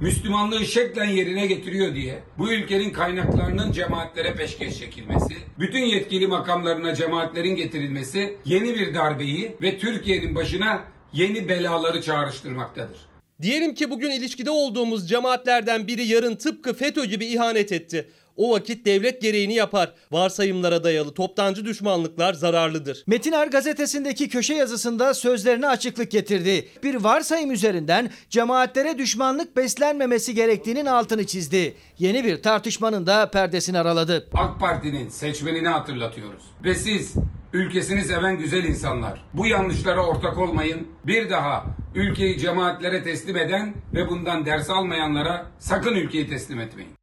Müslümanlığı şeklen yerine getiriyor diye bu ülkenin kaynaklarının cemaatlere peşkeş çekilmesi, bütün yetkili makamlarına cemaatlerin getirilmesi yeni bir darbeyi ve Türkiye'nin başına yeni belaları çağrıştırmaktadır. Diyelim ki bugün ilişkide olduğumuz cemaatlerden biri yarın tıpkı FETÖ gibi ihanet etti. O vakit devlet gereğini yapar. Varsayımlara dayalı toptancı düşmanlıklar zararlıdır. Metiner gazetesindeki köşe yazısında sözlerine açıklık getirdi. Bir varsayım üzerinden cemaatlere düşmanlık beslenmemesi gerektiğinin altını çizdi. Yeni bir tartışmanın da perdesini araladı. AK Parti'nin seçmenini hatırlatıyoruz. Ve siz ülkesini seven güzel insanlar bu yanlışlara ortak olmayın. Bir daha ülkeyi cemaatlere teslim eden ve bundan ders almayanlara sakın ülkeyi teslim etmeyin.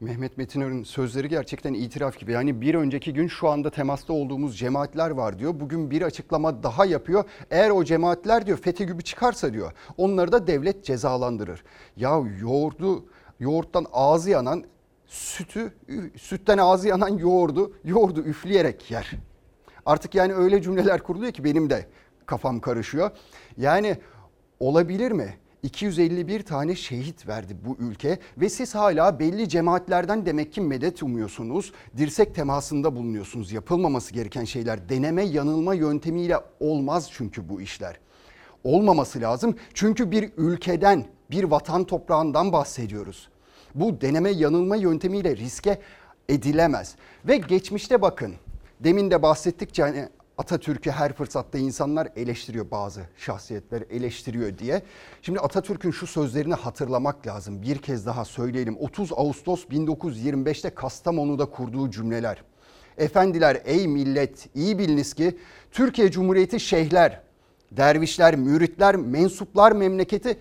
Mehmet Metinör'ün sözleri gerçekten itiraf gibi. Yani bir önceki gün şu anda temasta olduğumuz cemaatler var diyor. Bugün bir açıklama daha yapıyor. Eğer o cemaatler diyor FETÖ gibi çıkarsa diyor onları da devlet cezalandırır. Ya yoğurdu, yoğurttan ağzı yanan sütü, sütten ağzı yanan yoğurdu, yoğurdu üfleyerek yer. Artık yani öyle cümleler kuruluyor ki benim de kafam karışıyor. Yani olabilir mi? 251 tane şehit verdi bu ülke ve siz hala belli cemaatlerden demek ki medet umuyorsunuz. Dirsek temasında bulunuyorsunuz. Yapılmaması gereken şeyler deneme yanılma yöntemiyle olmaz çünkü bu işler. Olmaması lazım çünkü bir ülkeden, bir vatan toprağından bahsediyoruz. Bu deneme yanılma yöntemiyle riske edilemez. Ve geçmişte bakın demin de bahsettik hani Atatürk'ü her fırsatta insanlar eleştiriyor bazı şahsiyetler eleştiriyor diye. Şimdi Atatürk'ün şu sözlerini hatırlamak lazım. Bir kez daha söyleyelim. 30 Ağustos 1925'te Kastamonu'da kurduğu cümleler. Efendiler ey millet iyi biliniz ki Türkiye Cumhuriyeti şeyhler, dervişler, müritler, mensuplar memleketi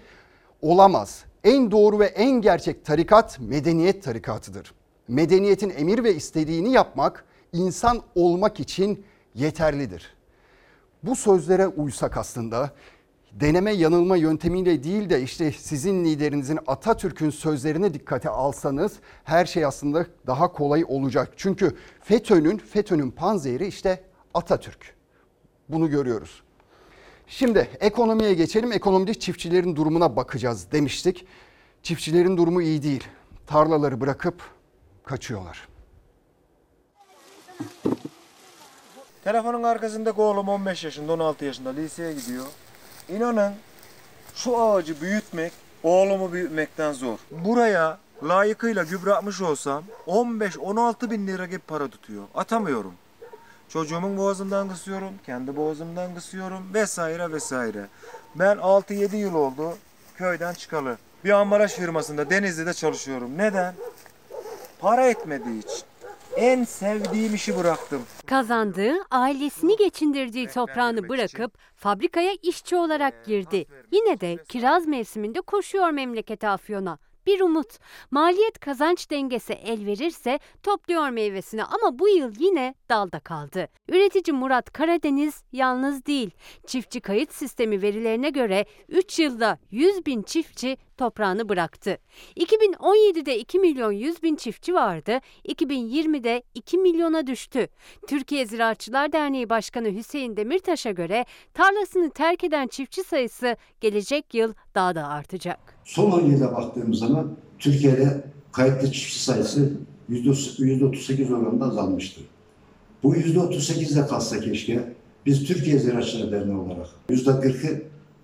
olamaz. En doğru ve en gerçek tarikat medeniyet tarikatıdır. Medeniyetin emir ve istediğini yapmak insan olmak için yeterlidir. Bu sözlere uysak aslında deneme yanılma yöntemiyle değil de işte sizin liderinizin Atatürk'ün sözlerine dikkate alsanız her şey aslında daha kolay olacak. Çünkü FETÖ'nün FETÖ'nün panzehri işte Atatürk. Bunu görüyoruz. Şimdi ekonomiye geçelim. Ekonomide çiftçilerin durumuna bakacağız demiştik. Çiftçilerin durumu iyi değil. Tarlaları bırakıp kaçıyorlar. Telefonun arkasındaki oğlum 15 yaşında 16 yaşında liseye gidiyor. İnanın şu ağacı büyütmek oğlumu büyütmekten zor. Buraya layıkıyla gübre atmış olsam 15-16 bin lira gibi para tutuyor. Atamıyorum. Çocuğumun boğazından kısıyorum, kendi boğazımdan kısıyorum vesaire vesaire. Ben 6-7 yıl oldu köyden çıkalı. Bir ambalaj firmasında Denizli'de çalışıyorum. Neden? Para etmediği için. En sevdiğim işi bıraktım. Kazandığı, ailesini geçindirdiği toprağını bırakıp fabrikaya işçi olarak girdi. Yine de kiraz mevsiminde koşuyor memlekete Afyon'a. Bir umut. Maliyet kazanç dengesi el verirse topluyor meyvesini ama bu yıl yine dalda kaldı. Üretici Murat Karadeniz yalnız değil. Çiftçi kayıt sistemi verilerine göre 3 yılda 100 bin çiftçi toprağını bıraktı. 2017'de 2 milyon 100 bin çiftçi vardı, 2020'de 2 milyona düştü. Türkiye Ziraatçılar Derneği Başkanı Hüseyin Demirtaş'a göre tarlasını terk eden çiftçi sayısı gelecek yıl daha da artacak. Son 10 yılda baktığımız zaman Türkiye'de kayıtlı çiftçi sayısı %38 oranında azalmıştır. Bu %38'de kalsa keşke biz Türkiye Ziraatçılar Derneği olarak %40'ı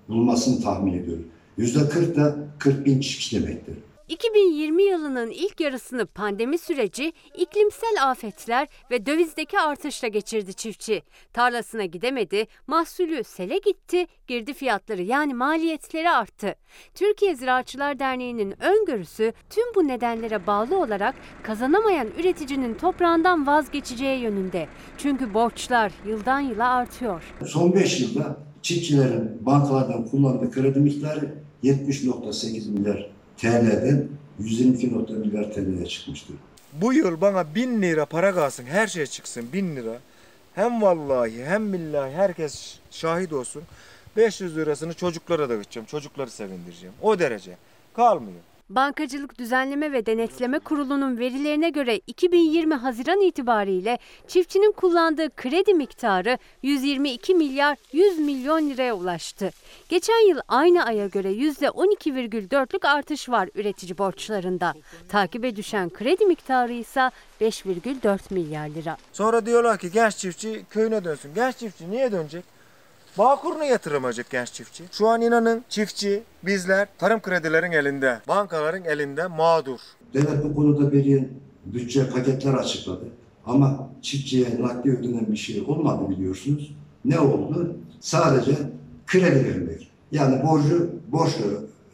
bulmasını tahmin ediyoruz. %40 da 40 bin çiftçi demektir. 2020 yılının ilk yarısını pandemi süreci, iklimsel afetler ve dövizdeki artışla geçirdi çiftçi. Tarlasına gidemedi, mahsulü sele gitti, girdi fiyatları yani maliyetleri arttı. Türkiye Ziraatçılar Derneği'nin öngörüsü tüm bu nedenlere bağlı olarak kazanamayan üreticinin toprağından vazgeçeceği yönünde. Çünkü borçlar yıldan yıla artıyor. Son 5 yılda çiftçilerin bankalardan kullandığı kredi miktarı 70.8 milyar TL'den 122 milyar TL'ye çıkmıştır. Bu yıl bana 1000 lira para kalsın, her şey çıksın 1000 lira. Hem vallahi hem billahi herkes şahit olsun. 500 lirasını çocuklara da gideceğim, çocukları sevindireceğim. O derece. Kalmıyor. Bankacılık Düzenleme ve Denetleme Kurulu'nun verilerine göre 2020 Haziran itibariyle çiftçinin kullandığı kredi miktarı 122 milyar 100 milyon liraya ulaştı. Geçen yıl aynı aya göre %12,4'lük artış var üretici borçlarında. Takibe düşen kredi miktarı ise 5,4 milyar lira. Sonra diyorlar ki genç çiftçi köyüne dönsün. Genç çiftçi niye dönecek? Bağkuruna yatıramayacak genç çiftçi. Şu an inanın çiftçi, bizler tarım kredilerin elinde, bankaların elinde mağdur. Devlet bu konuda bir bütçe paketler açıkladı. Ama çiftçiye nakdi ödenen bir şey olmadı biliyorsunuz. Ne oldu? Sadece kredi vermek. Yani borcu borçla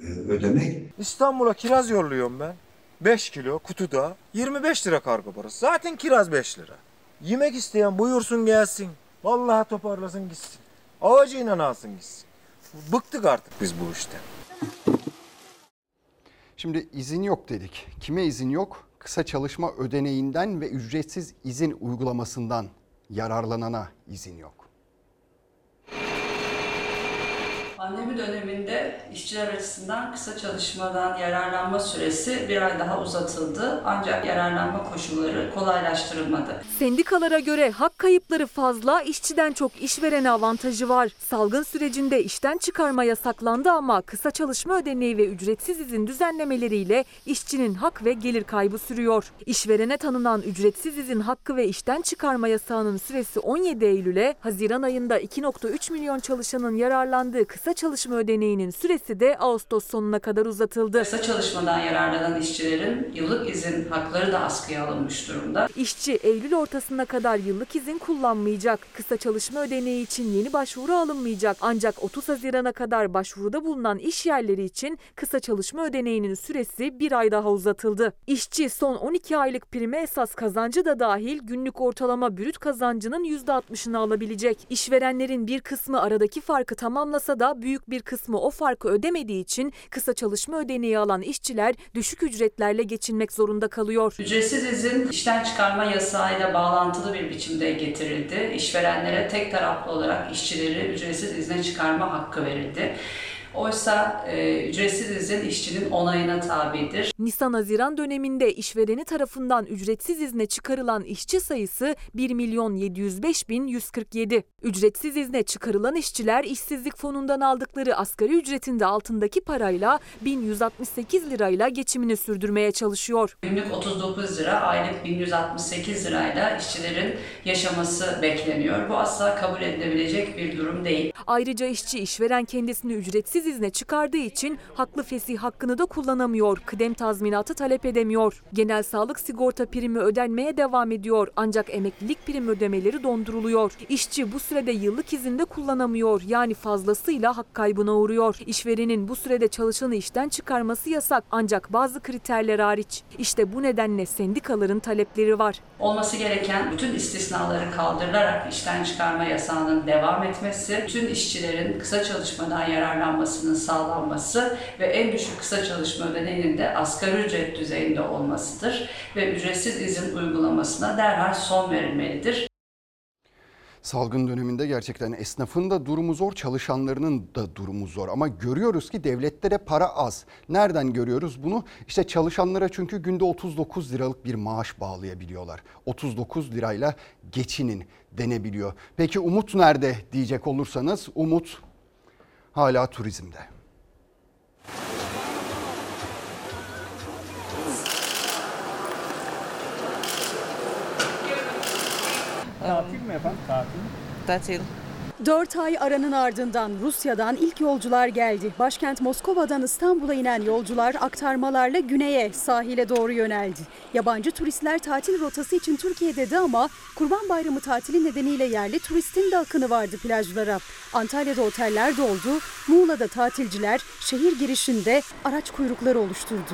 e, ödemek. İstanbul'a kiraz yolluyorum ben. 5 kilo kutuda 25 lira kargo parası. Zaten kiraz 5 lira. Yemek isteyen buyursun gelsin. Vallahi toparlasın gitsin. Ağacıyla alsın gitsin. Bıktık artık biz bu işten. Şimdi izin yok dedik. Kime izin yok? Kısa çalışma ödeneğinden ve ücretsiz izin uygulamasından yararlanana izin yok. Pandemi döneminde işçiler açısından kısa çalışmadan yararlanma süresi bir ay daha uzatıldı. Ancak yararlanma koşulları kolaylaştırılmadı. Sendikalara göre hak kayıpları fazla, işçiden çok işverene avantajı var. Salgın sürecinde işten çıkarma yasaklandı ama kısa çalışma ödeneği ve ücretsiz izin düzenlemeleriyle işçinin hak ve gelir kaybı sürüyor. İşverene tanınan ücretsiz izin hakkı ve işten çıkarma yasağının süresi 17 Eylül'e, Haziran ayında 2.3 milyon çalışanın yararlandığı kısa çalışma ödeneğinin süresi de Ağustos sonuna kadar uzatıldı. Kısa çalışmadan yararlanan işçilerin yıllık izin hakları da askıya alınmış durumda. İşçi Eylül ortasına kadar yıllık izin kullanmayacak. Kısa çalışma ödeneği için yeni başvuru alınmayacak. Ancak 30 Haziran'a kadar başvuruda bulunan iş yerleri için kısa çalışma ödeneğinin süresi bir ay daha uzatıldı. İşçi son 12 aylık prime esas kazancı da dahil günlük ortalama brüt kazancının %60'ını alabilecek. İşverenlerin bir kısmı aradaki farkı tamamlasa da büyük bir kısmı o farkı ödemediği için kısa çalışma ödeneği alan işçiler düşük ücretlerle geçinmek zorunda kalıyor. Ücretsiz izin işten çıkarma yasağıyla bağlantılı bir biçimde getirildi. İşverenlere tek taraflı olarak işçileri ücretsiz izne çıkarma hakkı verildi. Oysa e, ücretsiz izin işçinin onayına tabidir. Nisan-Haziran döneminde işvereni tarafından ücretsiz izne çıkarılan işçi sayısı 1 milyon 705 bin 147. Ücretsiz izne çıkarılan işçiler işsizlik fonundan aldıkları asgari ücretin de altındaki parayla 1168 lirayla geçimini sürdürmeye çalışıyor. Günlük 39 lira, aylık 1168 lirayla işçilerin yaşaması bekleniyor. Bu asla kabul edilebilecek bir durum değil. Ayrıca işçi işveren kendisini ücretsiz 8 izne çıkardığı için haklı fesih hakkını da kullanamıyor. Kıdem tazminatı talep edemiyor. Genel sağlık sigorta primi ödenmeye devam ediyor ancak emeklilik prim ödemeleri donduruluyor. İşçi bu sürede yıllık izinde kullanamıyor yani fazlasıyla hak kaybına uğruyor. İşverenin bu sürede çalışanı işten çıkarması yasak ancak bazı kriterler hariç. İşte bu nedenle sendikaların talepleri var. Olması gereken bütün istisnaları kaldırılarak işten çıkarma yasağının devam etmesi, bütün işçilerin kısa çalışmadan yararlanmasının sağlanması ve en düşük kısa çalışma ödeneğinin de asgari ücret düzeyinde olmasıdır ve ücretsiz izin uygulamasına derhal son verilmelidir. Salgın döneminde gerçekten esnafın da durumu zor, çalışanlarının da durumu zor. Ama görüyoruz ki devlette de para az. Nereden görüyoruz bunu? İşte çalışanlara çünkü günde 39 liralık bir maaş bağlayabiliyorlar. 39 lirayla geçinin denebiliyor. Peki umut nerede diyecek olursanız umut hala turizmde. Tatil mi efendim? Tatil. Tatil. 4 ay aranın ardından Rusya'dan ilk yolcular geldi. Başkent Moskova'dan İstanbul'a inen yolcular aktarmalarla güneye, sahile doğru yöneldi. Yabancı turistler tatil rotası için Türkiye'deydi ama Kurban Bayramı tatili nedeniyle yerli turistin de akını vardı plajlara. Antalya'da oteller doldu, Muğla'da tatilciler şehir girişinde araç kuyrukları oluşturdu.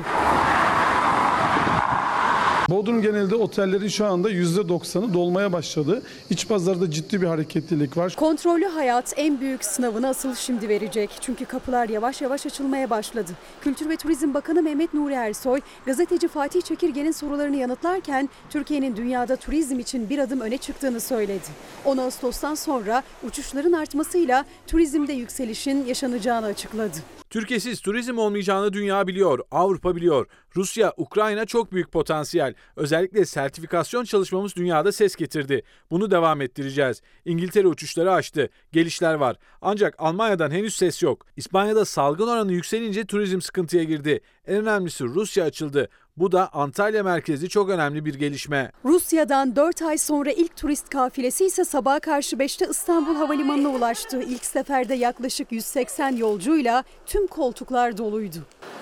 Bodrum genelinde otellerin şu anda %90'ı dolmaya başladı. İç pazarda ciddi bir hareketlilik var. Kontrollü hayat en büyük sınavını asıl şimdi verecek. Çünkü kapılar yavaş yavaş açılmaya başladı. Kültür ve Turizm Bakanı Mehmet Nuri Ersoy, gazeteci Fatih Çekirge'nin sorularını yanıtlarken Türkiye'nin dünyada turizm için bir adım öne çıktığını söyledi. 10 Ağustos'tan sonra uçuşların artmasıyla turizmde yükselişin yaşanacağını açıkladı. Türkiye'siz turizm olmayacağını dünya biliyor, Avrupa biliyor. Rusya, Ukrayna çok büyük potansiyel. Özellikle sertifikasyon çalışmamız dünyada ses getirdi. Bunu devam ettireceğiz. İngiltere uçuşları açtı. Gelişler var. Ancak Almanya'dan henüz ses yok. İspanya'da salgın oranı yükselince turizm sıkıntıya girdi. En önemlisi Rusya açıldı. Bu da Antalya merkezli çok önemli bir gelişme. Rusya'dan 4 ay sonra ilk turist kafilesi ise sabaha karşı 5'te İstanbul Havalimanı'na ulaştı. İlk seferde yaklaşık 180 yolcuyla tüm koltuklar doluydu.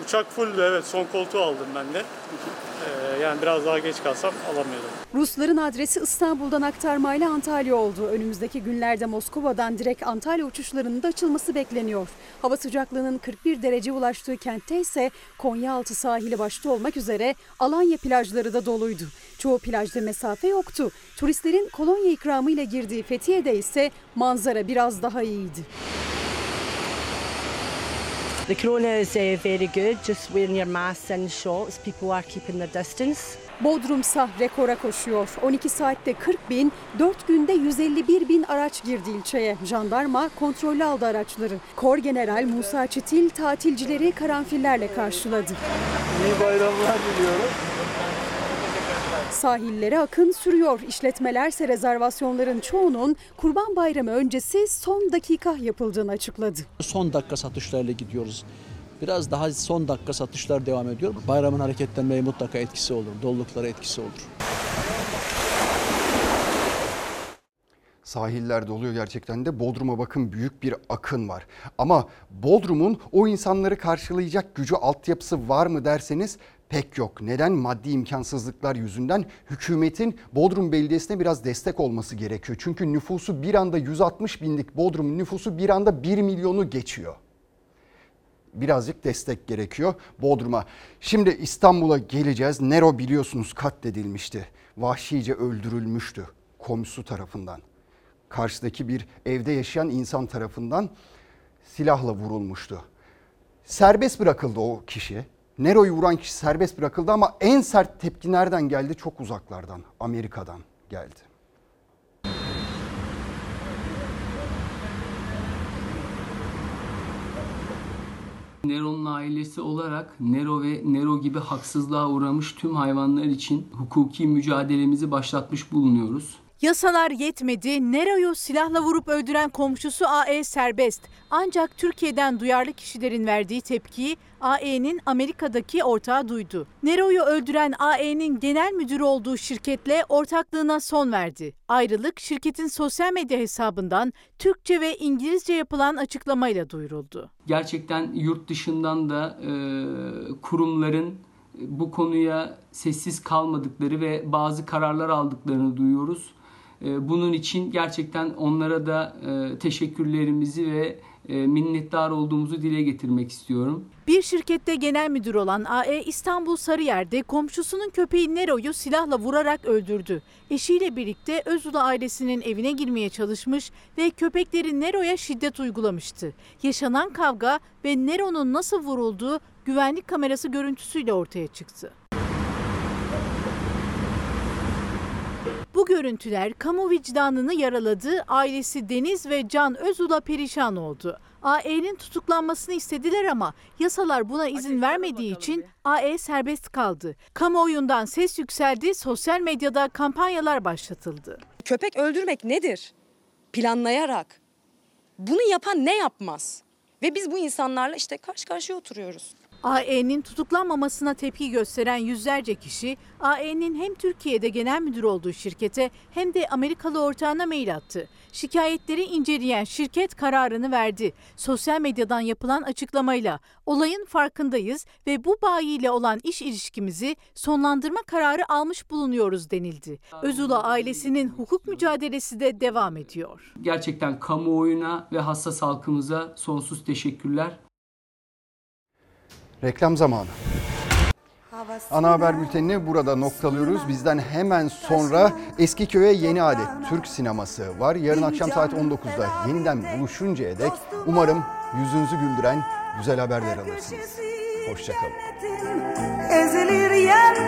Uçak fulldü evet son koltuğu aldım ben de. Ee, yani biraz daha geç kalsam alamıyordum. Rusların adresi İstanbul'dan aktarmayla Antalya oldu. Önümüzdeki günlerde Moskova'dan direkt Antalya uçuşlarının da açılması bekleniyor. Hava sıcaklığının 41 derece ulaştığı kentte ise Konyaaltı sahili başta olmak üzere Alanya plajları da doluydu. Çoğu plajda mesafe yoktu. Turistlerin kolonya ikramıyla girdiği Fethiye'de ise manzara biraz daha iyiydi. The corona is uh, very good, just wearing your masks in shops, people are keeping their distance. Bodrum'sa rekora koşuyor. 12 saatte 40 bin, 4 günde 151 bin araç girdi ilçeye. Jandarma kontrollü aldı araçları. Kor General Musa Çetil tatilcileri karanfillerle karşıladı. İyi bayramlar diliyorum. Sahillere akın sürüyor. İşletmelerse rezervasyonların çoğunun Kurban Bayramı öncesi son dakika yapıldığını açıkladı. Son dakika satışlarla gidiyoruz. Biraz daha son dakika satışlar devam ediyor. Bayramın hareketlenmeye mutlaka etkisi olur. Doluluklara etkisi olur. Sahiller doluyor gerçekten de Bodrum'a bakın büyük bir akın var. Ama Bodrum'un o insanları karşılayacak gücü altyapısı var mı derseniz pek yok. Neden? Maddi imkansızlıklar yüzünden hükümetin Bodrum Belediyesi'ne biraz destek olması gerekiyor. Çünkü nüfusu bir anda 160 binlik Bodrum'un nüfusu bir anda 1 milyonu geçiyor. Birazcık destek gerekiyor Bodrum'a. Şimdi İstanbul'a geleceğiz. Nero biliyorsunuz katledilmişti. Vahşice öldürülmüştü komşusu tarafından. Karşıdaki bir evde yaşayan insan tarafından silahla vurulmuştu. Serbest bırakıldı o kişi. Nero'yu vuran kişi serbest bırakıldı ama en sert tepki nereden geldi? Çok uzaklardan, Amerika'dan geldi. Nero'nun ailesi olarak Nero ve Nero gibi haksızlığa uğramış tüm hayvanlar için hukuki mücadelemizi başlatmış bulunuyoruz. Yasalar yetmedi. Nero'yu silahla vurup öldüren komşusu AE serbest. Ancak Türkiye'den duyarlı kişilerin verdiği tepkiyi AE'nin Amerika'daki ortağı duydu. Nero'yu öldüren AE'nin genel müdürü olduğu şirketle ortaklığına son verdi. Ayrılık şirketin sosyal medya hesabından Türkçe ve İngilizce yapılan açıklamayla duyuruldu. Gerçekten yurt dışından da e, kurumların bu konuya sessiz kalmadıkları ve bazı kararlar aldıklarını duyuyoruz. E, bunun için gerçekten onlara da e, teşekkürlerimizi ve e, minnettar olduğumuzu dile getirmek istiyorum. Bir şirkette genel müdür olan AE İstanbul Sarıyer'de komşusunun köpeği Nero'yu silahla vurarak öldürdü. Eşiyle birlikte Özula ailesinin evine girmeye çalışmış ve köpekleri Nero'ya şiddet uygulamıştı. Yaşanan kavga ve Nero'nun nasıl vurulduğu güvenlik kamerası görüntüsüyle ortaya çıktı. Bu görüntüler kamu vicdanını yaraladı. Ailesi Deniz ve Can Özula perişan oldu. AE'nin tutuklanmasını istediler ama yasalar buna izin vermediği için AE serbest kaldı. Kamuoyundan ses yükseldi, sosyal medyada kampanyalar başlatıldı. Köpek öldürmek nedir? Planlayarak. Bunu yapan ne yapmaz? Ve biz bu insanlarla işte karşı karşıya oturuyoruz. AE'nin tutuklanmamasına tepki gösteren yüzlerce kişi AE'nin hem Türkiye'de genel müdür olduğu şirkete hem de Amerikalı ortağına mail attı. Şikayetleri inceleyen şirket kararını verdi. Sosyal medyadan yapılan açıklamayla olayın farkındayız ve bu bayiyle olan iş ilişkimizi sonlandırma kararı almış bulunuyoruz denildi. Özula ailesinin hukuk mücadelesi de devam ediyor. Gerçekten kamuoyuna ve hassas halkımıza sonsuz teşekkürler. Reklam zamanı. Ana haber bültenini burada noktalıyoruz. Bizden hemen sonra Eskiköy'e Yeni Adet Türk sineması var. Yarın akşam saat 19'da yeniden buluşuncaya dek umarım yüzünüzü güldüren güzel haberler alırsınız. Hoşçakalın.